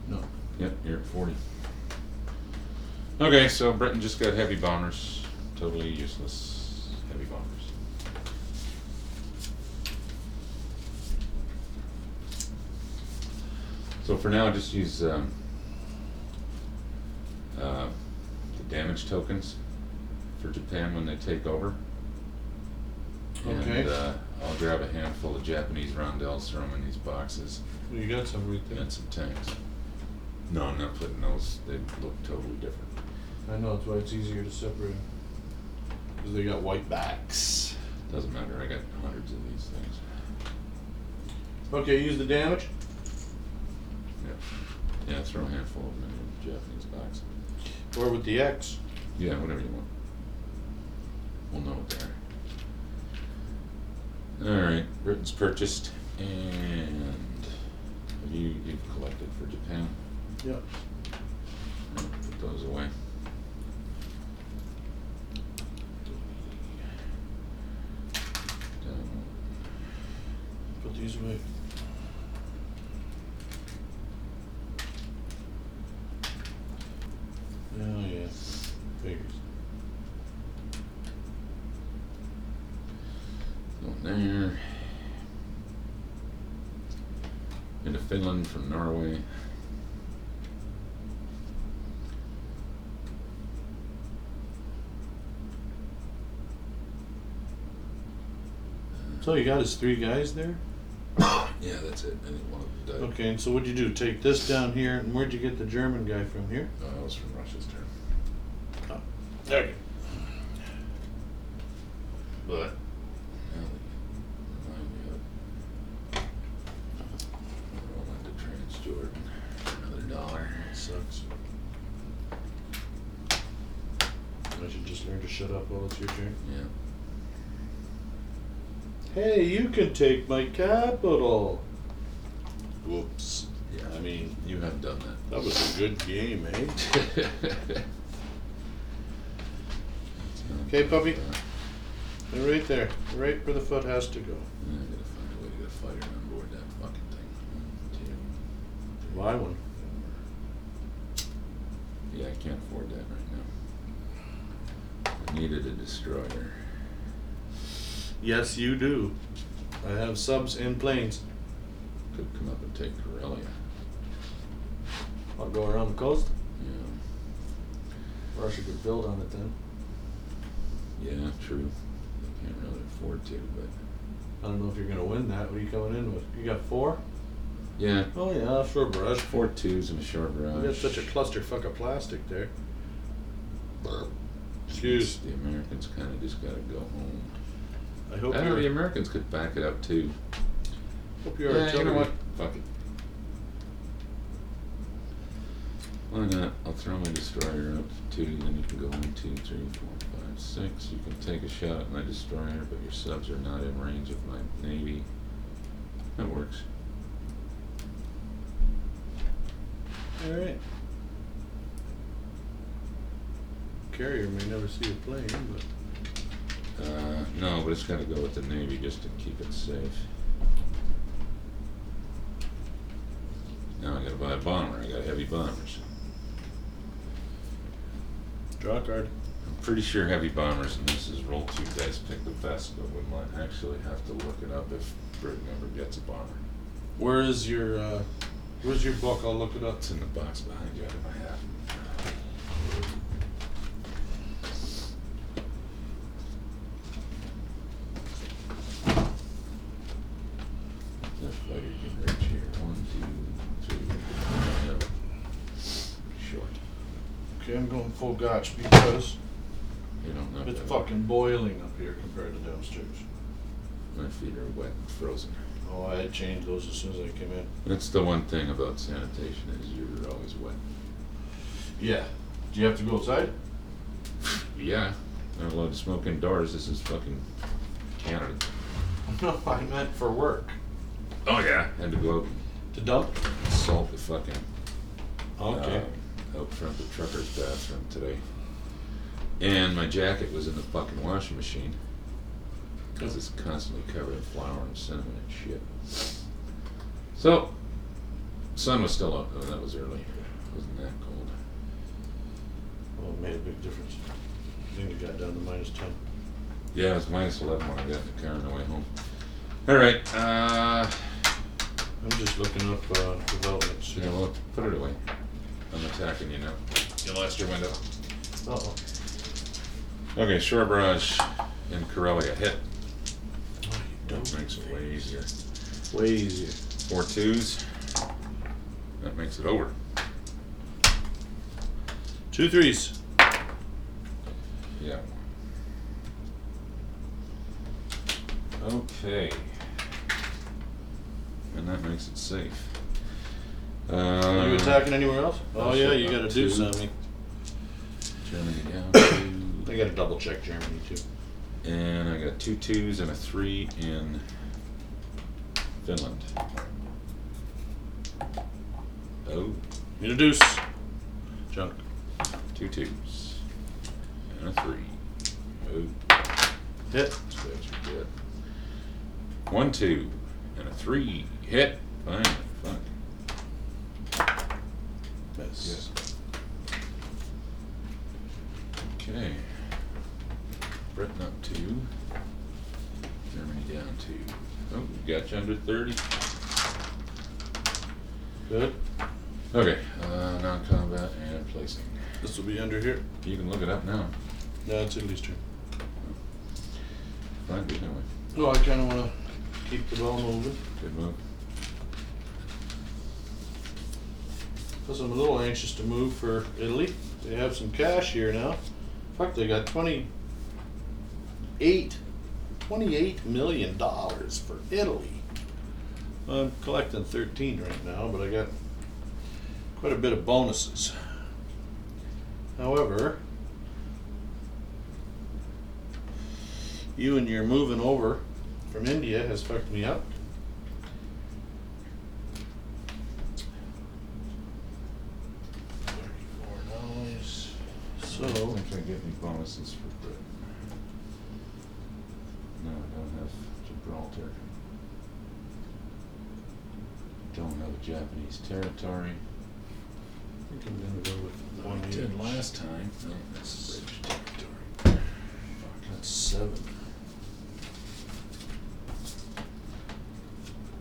No.
Yep, you're at forty. Okay, so Britain just got heavy bombers, totally useless heavy bombers. So for now, just use um, uh, the damage tokens for Japan when they take over.
Okay.
And uh, I'll grab a handful of Japanese roundels, throw them in these boxes,
Well, you got some right there.
and some tanks. No, I'm not putting those. They look totally different.
I know, that's why it's easier to separate. Because they got white backs.
Doesn't matter. I got hundreds of these things.
Okay, use the damage.
Yep. Yeah, throw a handful of them in the Japanese box.
Or with the X.
Yeah, whatever you want. We'll know what they are. All right, Britain's purchased, and have you you've collected for Japan.
Yep.
Right, Put those away. Down.
Put these away. Oh, yeah. Figures.
Going there. Into Finland from Norway.
So you got his three guys there?
Yeah, that's it. I think one of them died.
Okay, and so what'd you do? Take this down here, and where'd you get the German guy from here?
No, that was from Russia's turn.
Oh, there you
But now they line me up. Roll into Transjordan. Another dollar.
Sucks. I should just learn to shut up while it's your turn.
Yeah.
Hey, you can take my capital. Whoops.
Yeah.
I mean,
You have done that.
that was a good game, eh? Okay, puppy. They're right there, right where the foot has to go.
I gotta find a way to get a fighter on board that fucking thing. Three,
Buy one.
Yeah, I can't afford that right now. I needed a destroyer.
Yes, you do. I have subs and planes.
Could come up and take Karelia.
I'll go around the coast.
Yeah.
Russia could build on it then.
Yeah, true. I can't really afford to, but
I don't know if you're gonna win that. What are you coming in with? You got four?
yeah,
Oh yeah, sure, brush.
four twos and a short
You
barrage.
got such a clusterfuck of plastic there. Excuse.
The Americans kind of just gotta go home.
I hope
I know the
you're.
Americans could back it up too.
Hope your
yeah, you
artillery.
know what? Fuck it. Why not? I'll throw my destroyer up to two, then you can go one, two, three, four, five, six. You can take a shot at my destroyer, but your subs are not in range of my navy. That works.
All right. Carrier may never see a plane, but
uh, no, but it's gotta go with the Navy just to keep it safe. Now I gotta buy a bomber, I got heavy bombers.
Draw a card.
I'm pretty sure heavy bombers, and this is roll two dice, pick the best, but we might actually have to look it up if Britain ever gets a bomber.
Where is your uh, Where's your book? I'll look it up.
It's in the box behind you, I have
gotch because
you don't know.
it's
that.
fucking boiling up here compared to downstairs.
My feet are wet and frozen.
Oh, I had changed those as soon as I came in.
That's the one thing about sanitation is you're always wet.
Yeah. Do you have to go outside?
Yeah, not allowed to smoke indoors. This is fucking Canada.
No, I meant for work.
Oh yeah, had to go out
To dump?
and salt the fucking
Okay.
uh, out front the trucker's bathroom today. And my jacket was in the fucking washing machine because it's constantly covered in flour and cinnamon and shit. So, sun was still up though. That was early. It wasn't that cold.
Well, it made a big difference. I think it got down to minus ten.
Yeah, it was minus eleven when I got in the car on the way home. All right. Uh,
I'm just looking up uh, developments.
yeah, well, put it away. I'm attacking you now. You lost your window.
Uh-oh.
Okay, Shore Barrage in Karelia hit.
Oh, you
That
don't
makes it way easier.
Way easier.
Four twos. That makes it over.
Two threes.
Yeah. Okay. And that makes it safe. Uh,
Are you attacking anywhere else? Oh yeah, you gotta
two.
do something.
Germany down two.
I gotta double check Germany too.
And I got two twos and a three in Finland. Oh,
Need a deuce. Junk.
two twos and a three. Oh,
Hit.
that's good. One two and a three. Hit. Fine. Fuck.
Miss.
Okay. Britain up two. Germany down two. Oh, we got you under thirty.
Good.
Okay, uh, non-combat and placing.
This will be under here.
You can look it up now.
No, it's Italy's turn.
Fine, good anyway.
No, I kinda wanna keep the ball moving.
Good move.
Plus, I'm a little anxious to move for Italy. They have some cash here now. Fuck, they got twenty-eight, twenty-eight million dollars for Italy. I'm collecting thirteen right now, but I got quite a bit of bonuses. However, you and your moving over from India has fucked me up. Thirty-four dollars. So.
I don't think I get any bonuses for Britain. No, I don't have Gibraltar. Don't have a Japanese territory.
I think I'm gonna go with one
Did
each.
last time. No, that's British territory. Fuck.
That's seven.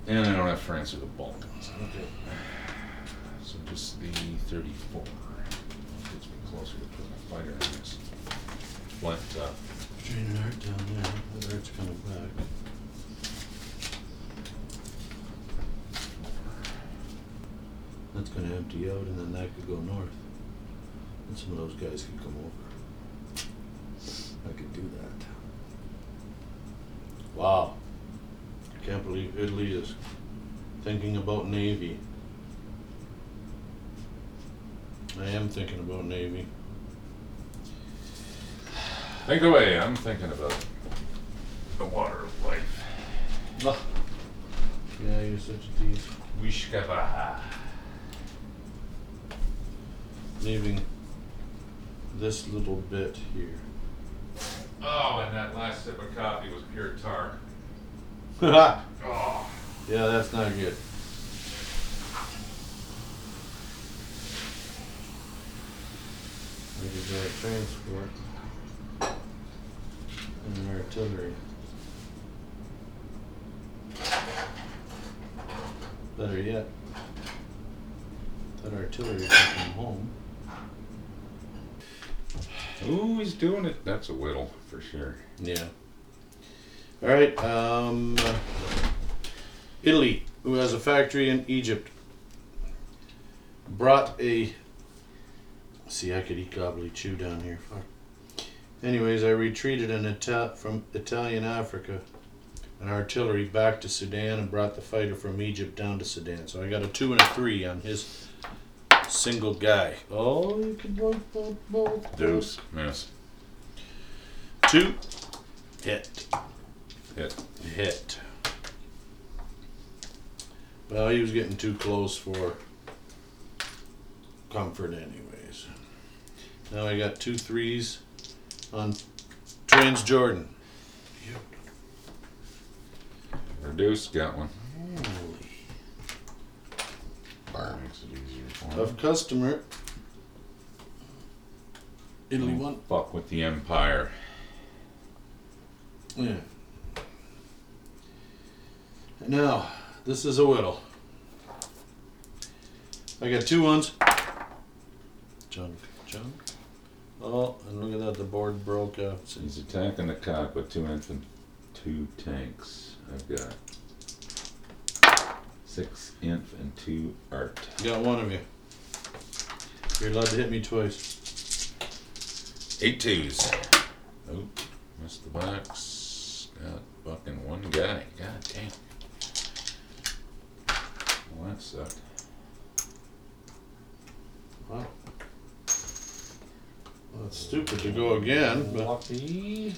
And I don't have France or the Balkans.
Okay.
So just the thirty-four. Gets me closer to putting a fighter in this. Flint, uh,
Draining art down there. That art's coming back. That's gonna empty out and then that could go north. And some of those guys could come over. I could do that. Wow. I can't believe Italy is thinking about Navy. I am thinking about Navy.
think away, I'm thinking about the water of life.
Ah. Yeah, you're such a tease.
Wishkava.
Leaving this little bit here.
Oh, and that last sip of coffee was pure tar. Oh.
yeah,
Oh.
that's not good.
Our transport. And our artillery. Better yet, that artillery can come home.
Ooh, he's doing it. That's a whittle for sure.
Yeah. All right. Um, Italy, who has a factory in Egypt, brought a. See, I could eat gobbly chew down here. Fuck. Anyways, I retreated an Ita- from Italian Africa, an artillery back to Sudan, and brought the fighter from Egypt down to Sudan. So I got a two and a three on his single guy. Oh, you can both, both, both.
Deuce. Miss.
Two. Hit.
Hit.
hit. Well, he was getting too close for comfort, anyways. Now I got two threes on Trans Transjordan.
Reduce. Got one.
Holy.
Bar makes it easier for him.
Of customer. Italy one.
Fuck with the Empire.
Yeah. Now, this is a whittle. I got two ones. Junk, junk. Oh, and look at that, the board broke out.
He's attacking the cock with two infant, two tanks. I've got six inf and two art.
Got one of you. You're allowed to hit me twice.
Eight twos. Oh, missed the box. Got fucking one guy. God damn. Well, that sucked.
Wow. Well, it's stupid to go again, but
Lucky.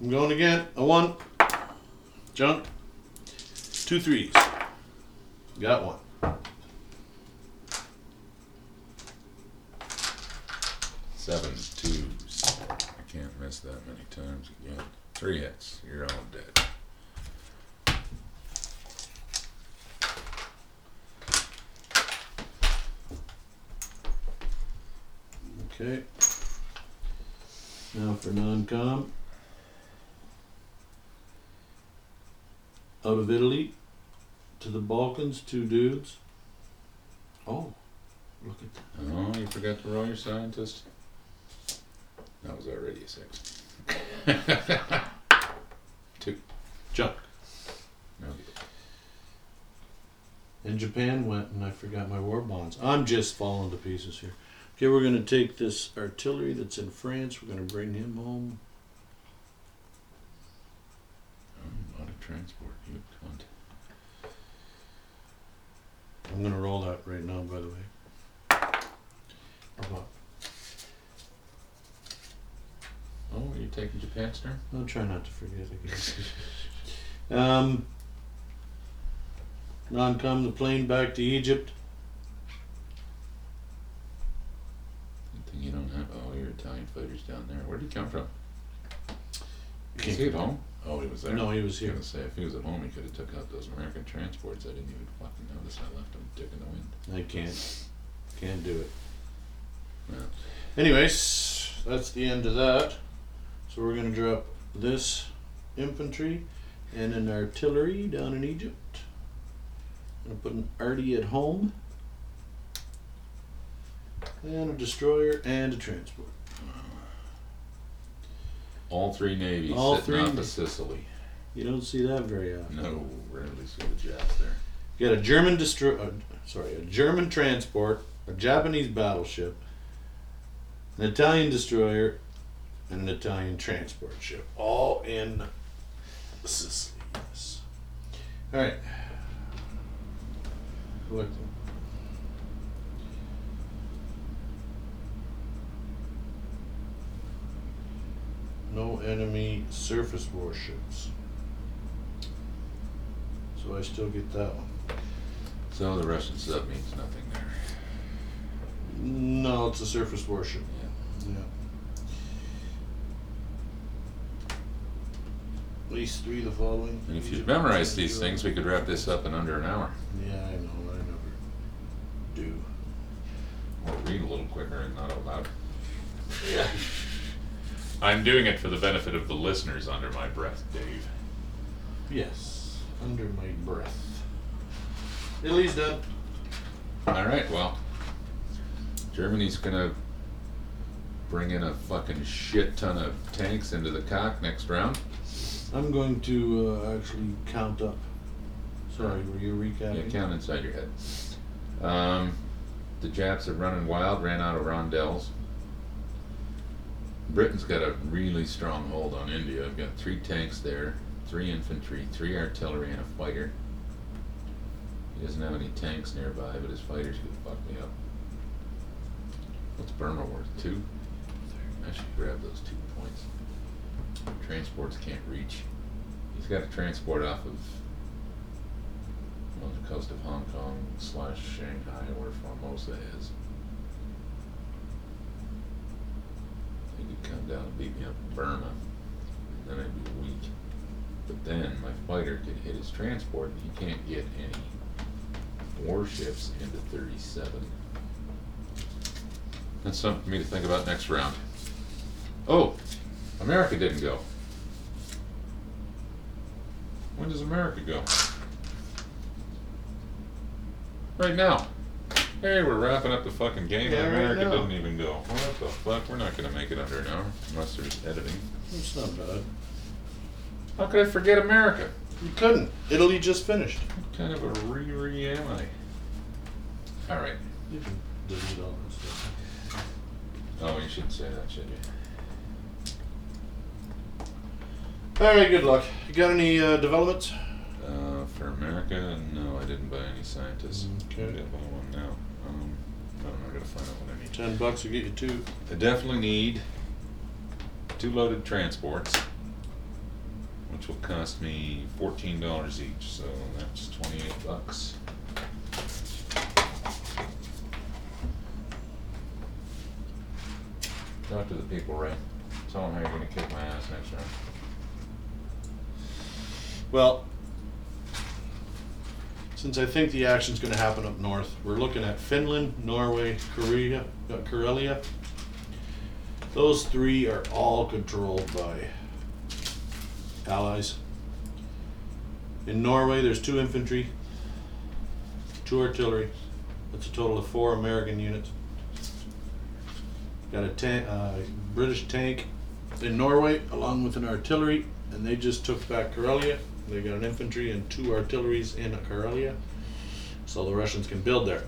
I'm going again. A one. Junk. Two threes. Got one.
Seven twos. I can't miss that many times again. Three hits. You're all dead.
Okay. Now for non-com. Out of Italy Balkans, two dudes. Oh, look at that.
Oh, you forgot to roll your scientist? That was already a six. two.
Junk.
No.
And Japan went, and I forgot my war bonds. I'm just falling to pieces here. Okay, we're gonna take this artillery that's in France. We're gonna bring him home.
Oh, a lot of transport. You cunt.
I'm gonna roll that right now, by the way. How about-
Oh, are you taking turn?
I'll try not to forget again. um, non come the plane back to Egypt.
Good thing you don't have. all your Italian fighters down there. Where'd he come from?
Came
Is he at home? Oh, he was there.
No, he was here.
I was gonna say if he was at home, he could have took out those American transports. I didn't even fucking notice. I left them dick in the wind.
I can't, can't do it.
Well,
Anyways, that's the end of that. So we're gonna drop this infantry and an artillery down in Egypt. Gonna put an arty at home. And a destroyer and a transport.
all three navies
All
sitting
three
off of Sicily.
You don't see that very often.
No, rarely see the Japs there.
You got a German destroy, uh, sorry, a German transport, a Japanese battleship, an Italian destroyer, and an Italian transport ship, all in Sicily. Yes. All right. Them. No enemy surface warships. So I still get that one.
So the Russian sub means nothing there.
No, it's a surface warship.
Yeah.
Yeah. At least three the following.
And if you'd memorize these things, we could wrap this up in under an hour.
Yeah, I know. I never do.
Or read a little quicker and not out loud.
Yeah.
I'm doing it for the benefit of the listeners under my breath, Dave.
Yes, under my breath. Italy's done.
All right, well, Germany's gonna bring in a fucking shit ton of tanks into the cock next round.
I'm going to uh, actually count up. Sorry, were you recapping?
Yeah, count inside your head. Um, the Japs are running wild, ran out of roundels. Britain's got a really strong hold on India. I've got three tanks there, three infantry, three artillery, and a fighter. He doesn't have any tanks nearby, but his fighters could fuck me up. What's Burma worth? Two? I should grab those two points. Transports can't reach. He's got a transport off of on the coast of Hong Kong slash Shanghai, where Formosa is. He could come down and beat me up in Burma, and then I'd be weak. But then my fighter could hit his transport, and he can't get any warships into 37. That's something for me to think about next round. Oh, America didn't go. When does America go? Right now. Hey, we're wrapping up the fucking game
Yeah, right
America
now.
didn't even go. What the fuck? We're not gonna make it under an hour unless there's editing.
It's not bad.
How could I forget America?
You couldn't. Italy just finished.
What kind of a re-re am I? Alright.
You can delete all this stuff.
Oh, you shouldn't say that, should you?
All right, good luck. You got any uh, developments?
Uh, for America, no, I didn't buy any scientists.
Okay.
I buy one now. Um, I don't know, I gotta find out what I need.
Ten bucks will get you two.
I definitely need two loaded transports, which will cost me fourteen dollars each, so that's twenty-eight bucks. Talk to the people, Ray. Tell them how you're gonna kick my ass next round.
Well, since I think the action's going to happen up north, we're looking at Finland, Norway, Korea, uh, Karelia. Those three are all controlled by allies. In Norway, there's two infantry, two artillery. That's a total of four American units. Got a uh, British tank in Norway, along with an artillery, and they just took back Karelia. They got an infantry and two artilleries in Karelia, so the Russians can build there.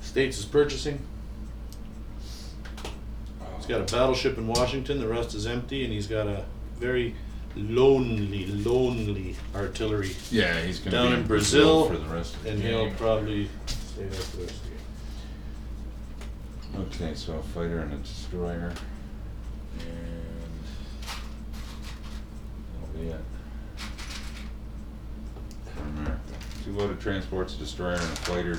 States is purchasing. He's got a battleship in Washington. The rest is empty, and he's got a very lonely, lonely artillery,
Yeah, he's gonna
Down
be
in
in Brazil,
Brazil,
for the rest of the
and he'll
game.
probably stay there for the rest of the game.
Okay, so a fighter and a destroyer. And be it. For America. Two loaded transports, a destroyer and a fighter,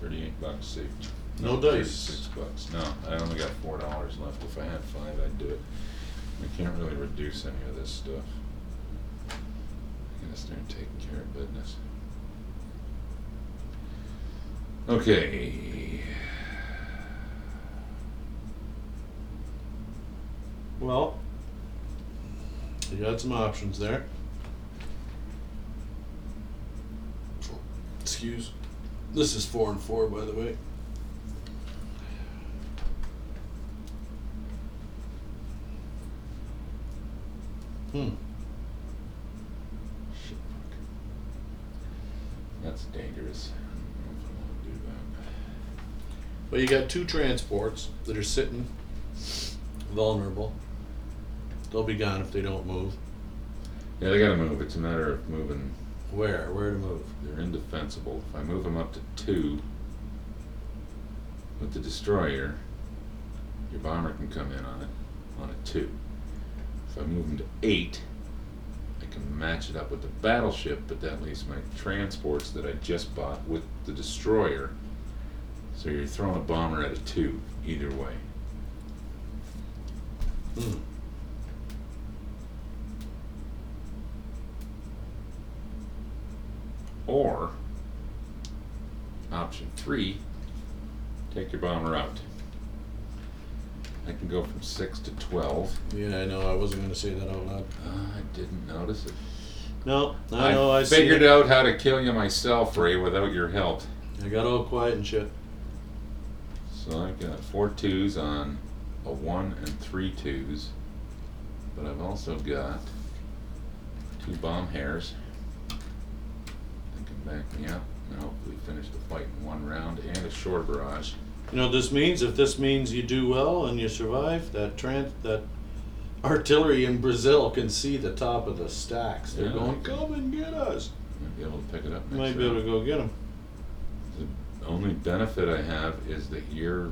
thirty-eight bucks saved.
No dice.
Six bucks. No, I only got four dollars left. If I had five, I'd do it. We can't really reduce any of this stuff. I gotta start taking care of business. Okay.
Well, you got some options there. Excuse. This is four and four, by the way. Hmm.
Shit, fuck. That's dangerous. I don't know if I wanna do that.
Well, you got two transports that are sitting vulnerable. They'll be gone if they don't move.
Yeah, they gotta move. It's a matter of moving.
Where? Where to move?
They're indefensible. If I move them up to two with the destroyer, your bomber can come in on it, on a two. If I move them to eight, I can match it up with the battleship, but that leaves my transports that I just bought with the destroyer. So you're throwing a bomber at a two, either way.
Hmm.
Or, option three, take your bomber out. I can go from six to twelve.
Yeah, I know. I wasn't gonna say that out loud.
Uh, I didn't notice it.
No, I know. I, see
figured
it.
out how to kill you myself, Ray, without your help.
I got all quiet and shit.
So I've got four twos on a one and three twos, but I've also got two bomb hairs that can back me up and hopefully finish the fight in one round and a short barrage.
You know this means? If this means you do well and you survive, that trans that artillery in Brazil can see the top of the stacks. They're
Yeah,
going,
they can.
"Come and get us."
Might be able to pick it up next
Might be able to
round.
go get them.
The only benefit I have is that your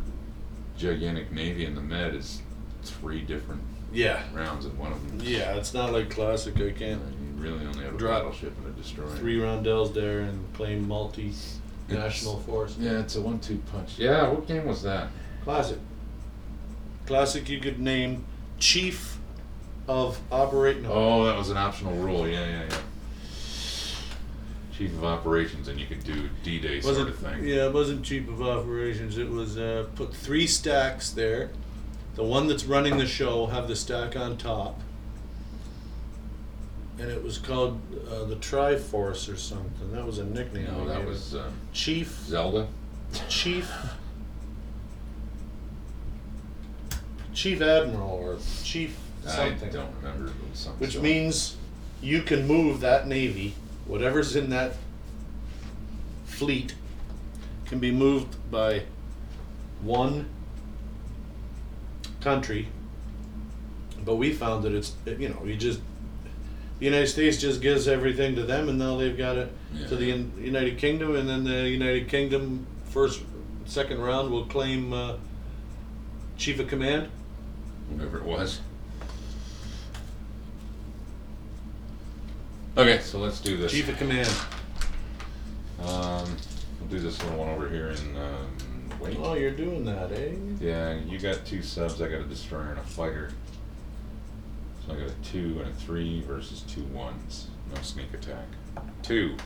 gigantic navy in the med is three different
Yeah.
rounds and one of them.
Yeah, it's not like classic. I can't
really only have a
Drop
battleship and a destroyer.
three roundels there and claim multi-national force.
Yeah, it's a one-two punch. Yeah, what game was that?
Classic. Classic. You could name chief of operating.
Oh, that was an optional rule. Yeah, yeah, yeah. Chief of operations, and you could do D-Day
was
sort of thing.
Yeah, it wasn't chief of operations. It was uh, put three stacks there. The one that's running the show have the stack on top, and it was called uh, the Triforce or something. That was a nickname.
No, that
gave
was um,
Chief.
Zelda.
Chief. Chief Admiral or Chief something.
I don't remember. It was something.
Which means you can move that navy, whatever's in that fleet, can be moved by one country. But we found that it's you know you just the United States just gives everything to them, and now they've got it to the United Kingdom, and then the United Kingdom first second round will claim uh, chief of command.
whatever it was. Okay, so let's do this.
Chief of command.
Um, we'll do this little one over here in um, wait.
Oh, you're doing that, eh?
Yeah, you got two subs. I got a destroyer and a fighter. So I got a two and a three versus two ones. No sneak attack. Two,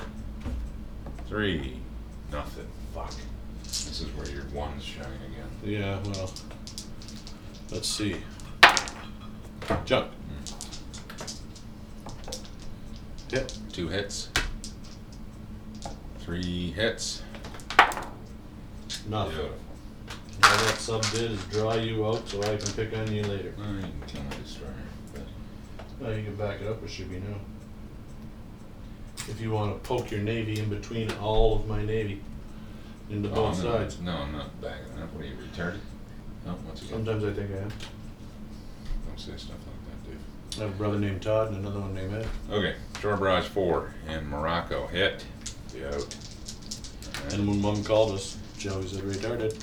three, nothing. Fuck. This is where your ones shine again.
Yeah, well, let's see. Junk. Yep.
Two hits. Three hits.
Nothing.
Beautiful.
All that sub did is draw you out so I can pick on you later.
You can kill my destroyer. But
you can back it up, it should be no. If you want to poke your navy in between all of my navy into
Oh,
both
no,
sides.
No, I'm not backing up. What are you, retarded? No, once again,
Sometimes I think I am.
don't say stuff like that, Dave.
I have a brother named Todd and another one named Ed.
Okay, Shore Barrage 4 in Morocco. Hit. Alright.
And when mom called us, Joey said retarded.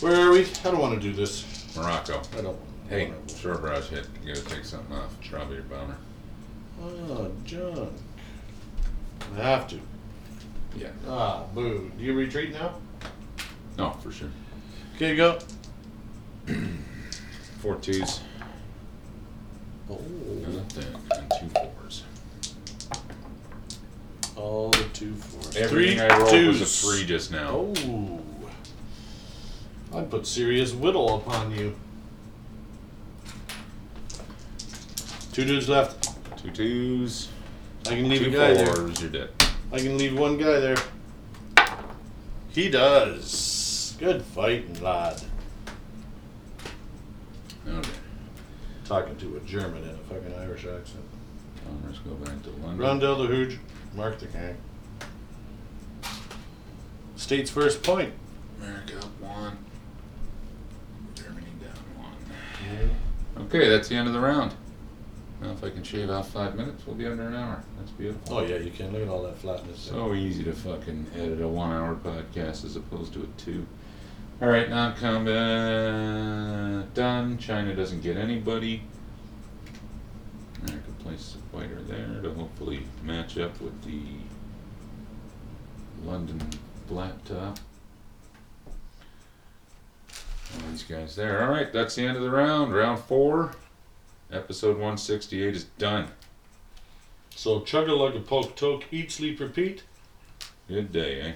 Where are we? I don't want to do this.
Morocco.
I don't.
Hey, Shore Barrage hit. You gotta take something off. Probably your bomber.
Oh, junk. I have to.
Yeah.
Ah, boo. Do you retreat now?
No, for sure.
Okay, go.
Four twos.
Oh,
Nothing. And two fours.
all the two fours.
Everything
Three
I rolled was a
twos.
three just now.
Oh. I'd put serious whittle upon you. Two dudes left.
Two twos.
I can leave
two
a guy there.
fours. You're dead.
I can leave one guy there. He does. Good fighting, lad.
Okay.
Talking to a German in a fucking Irish accent.
Let's go back to London.
Rondell the Hooge, Mark the Gang. State's first point.
America up one. Germany down one. Okay, that's the end of the round. Now, if I can shave off five minutes, we'll be under an hour. That's beautiful.
Oh yeah, you can. Look at all that flatness. there.
So easy to fucking edit a one hour podcast as opposed to a two. Alright, non combat uh, done. China doesn't get anybody. America places a fighter there to hopefully match up with the London flat top. All these guys there. Alright, that's the end of the round. Round four. Episode 168 is done.
So chug a lug a poke toke, eat, sleep, repeat.
Good day, eh?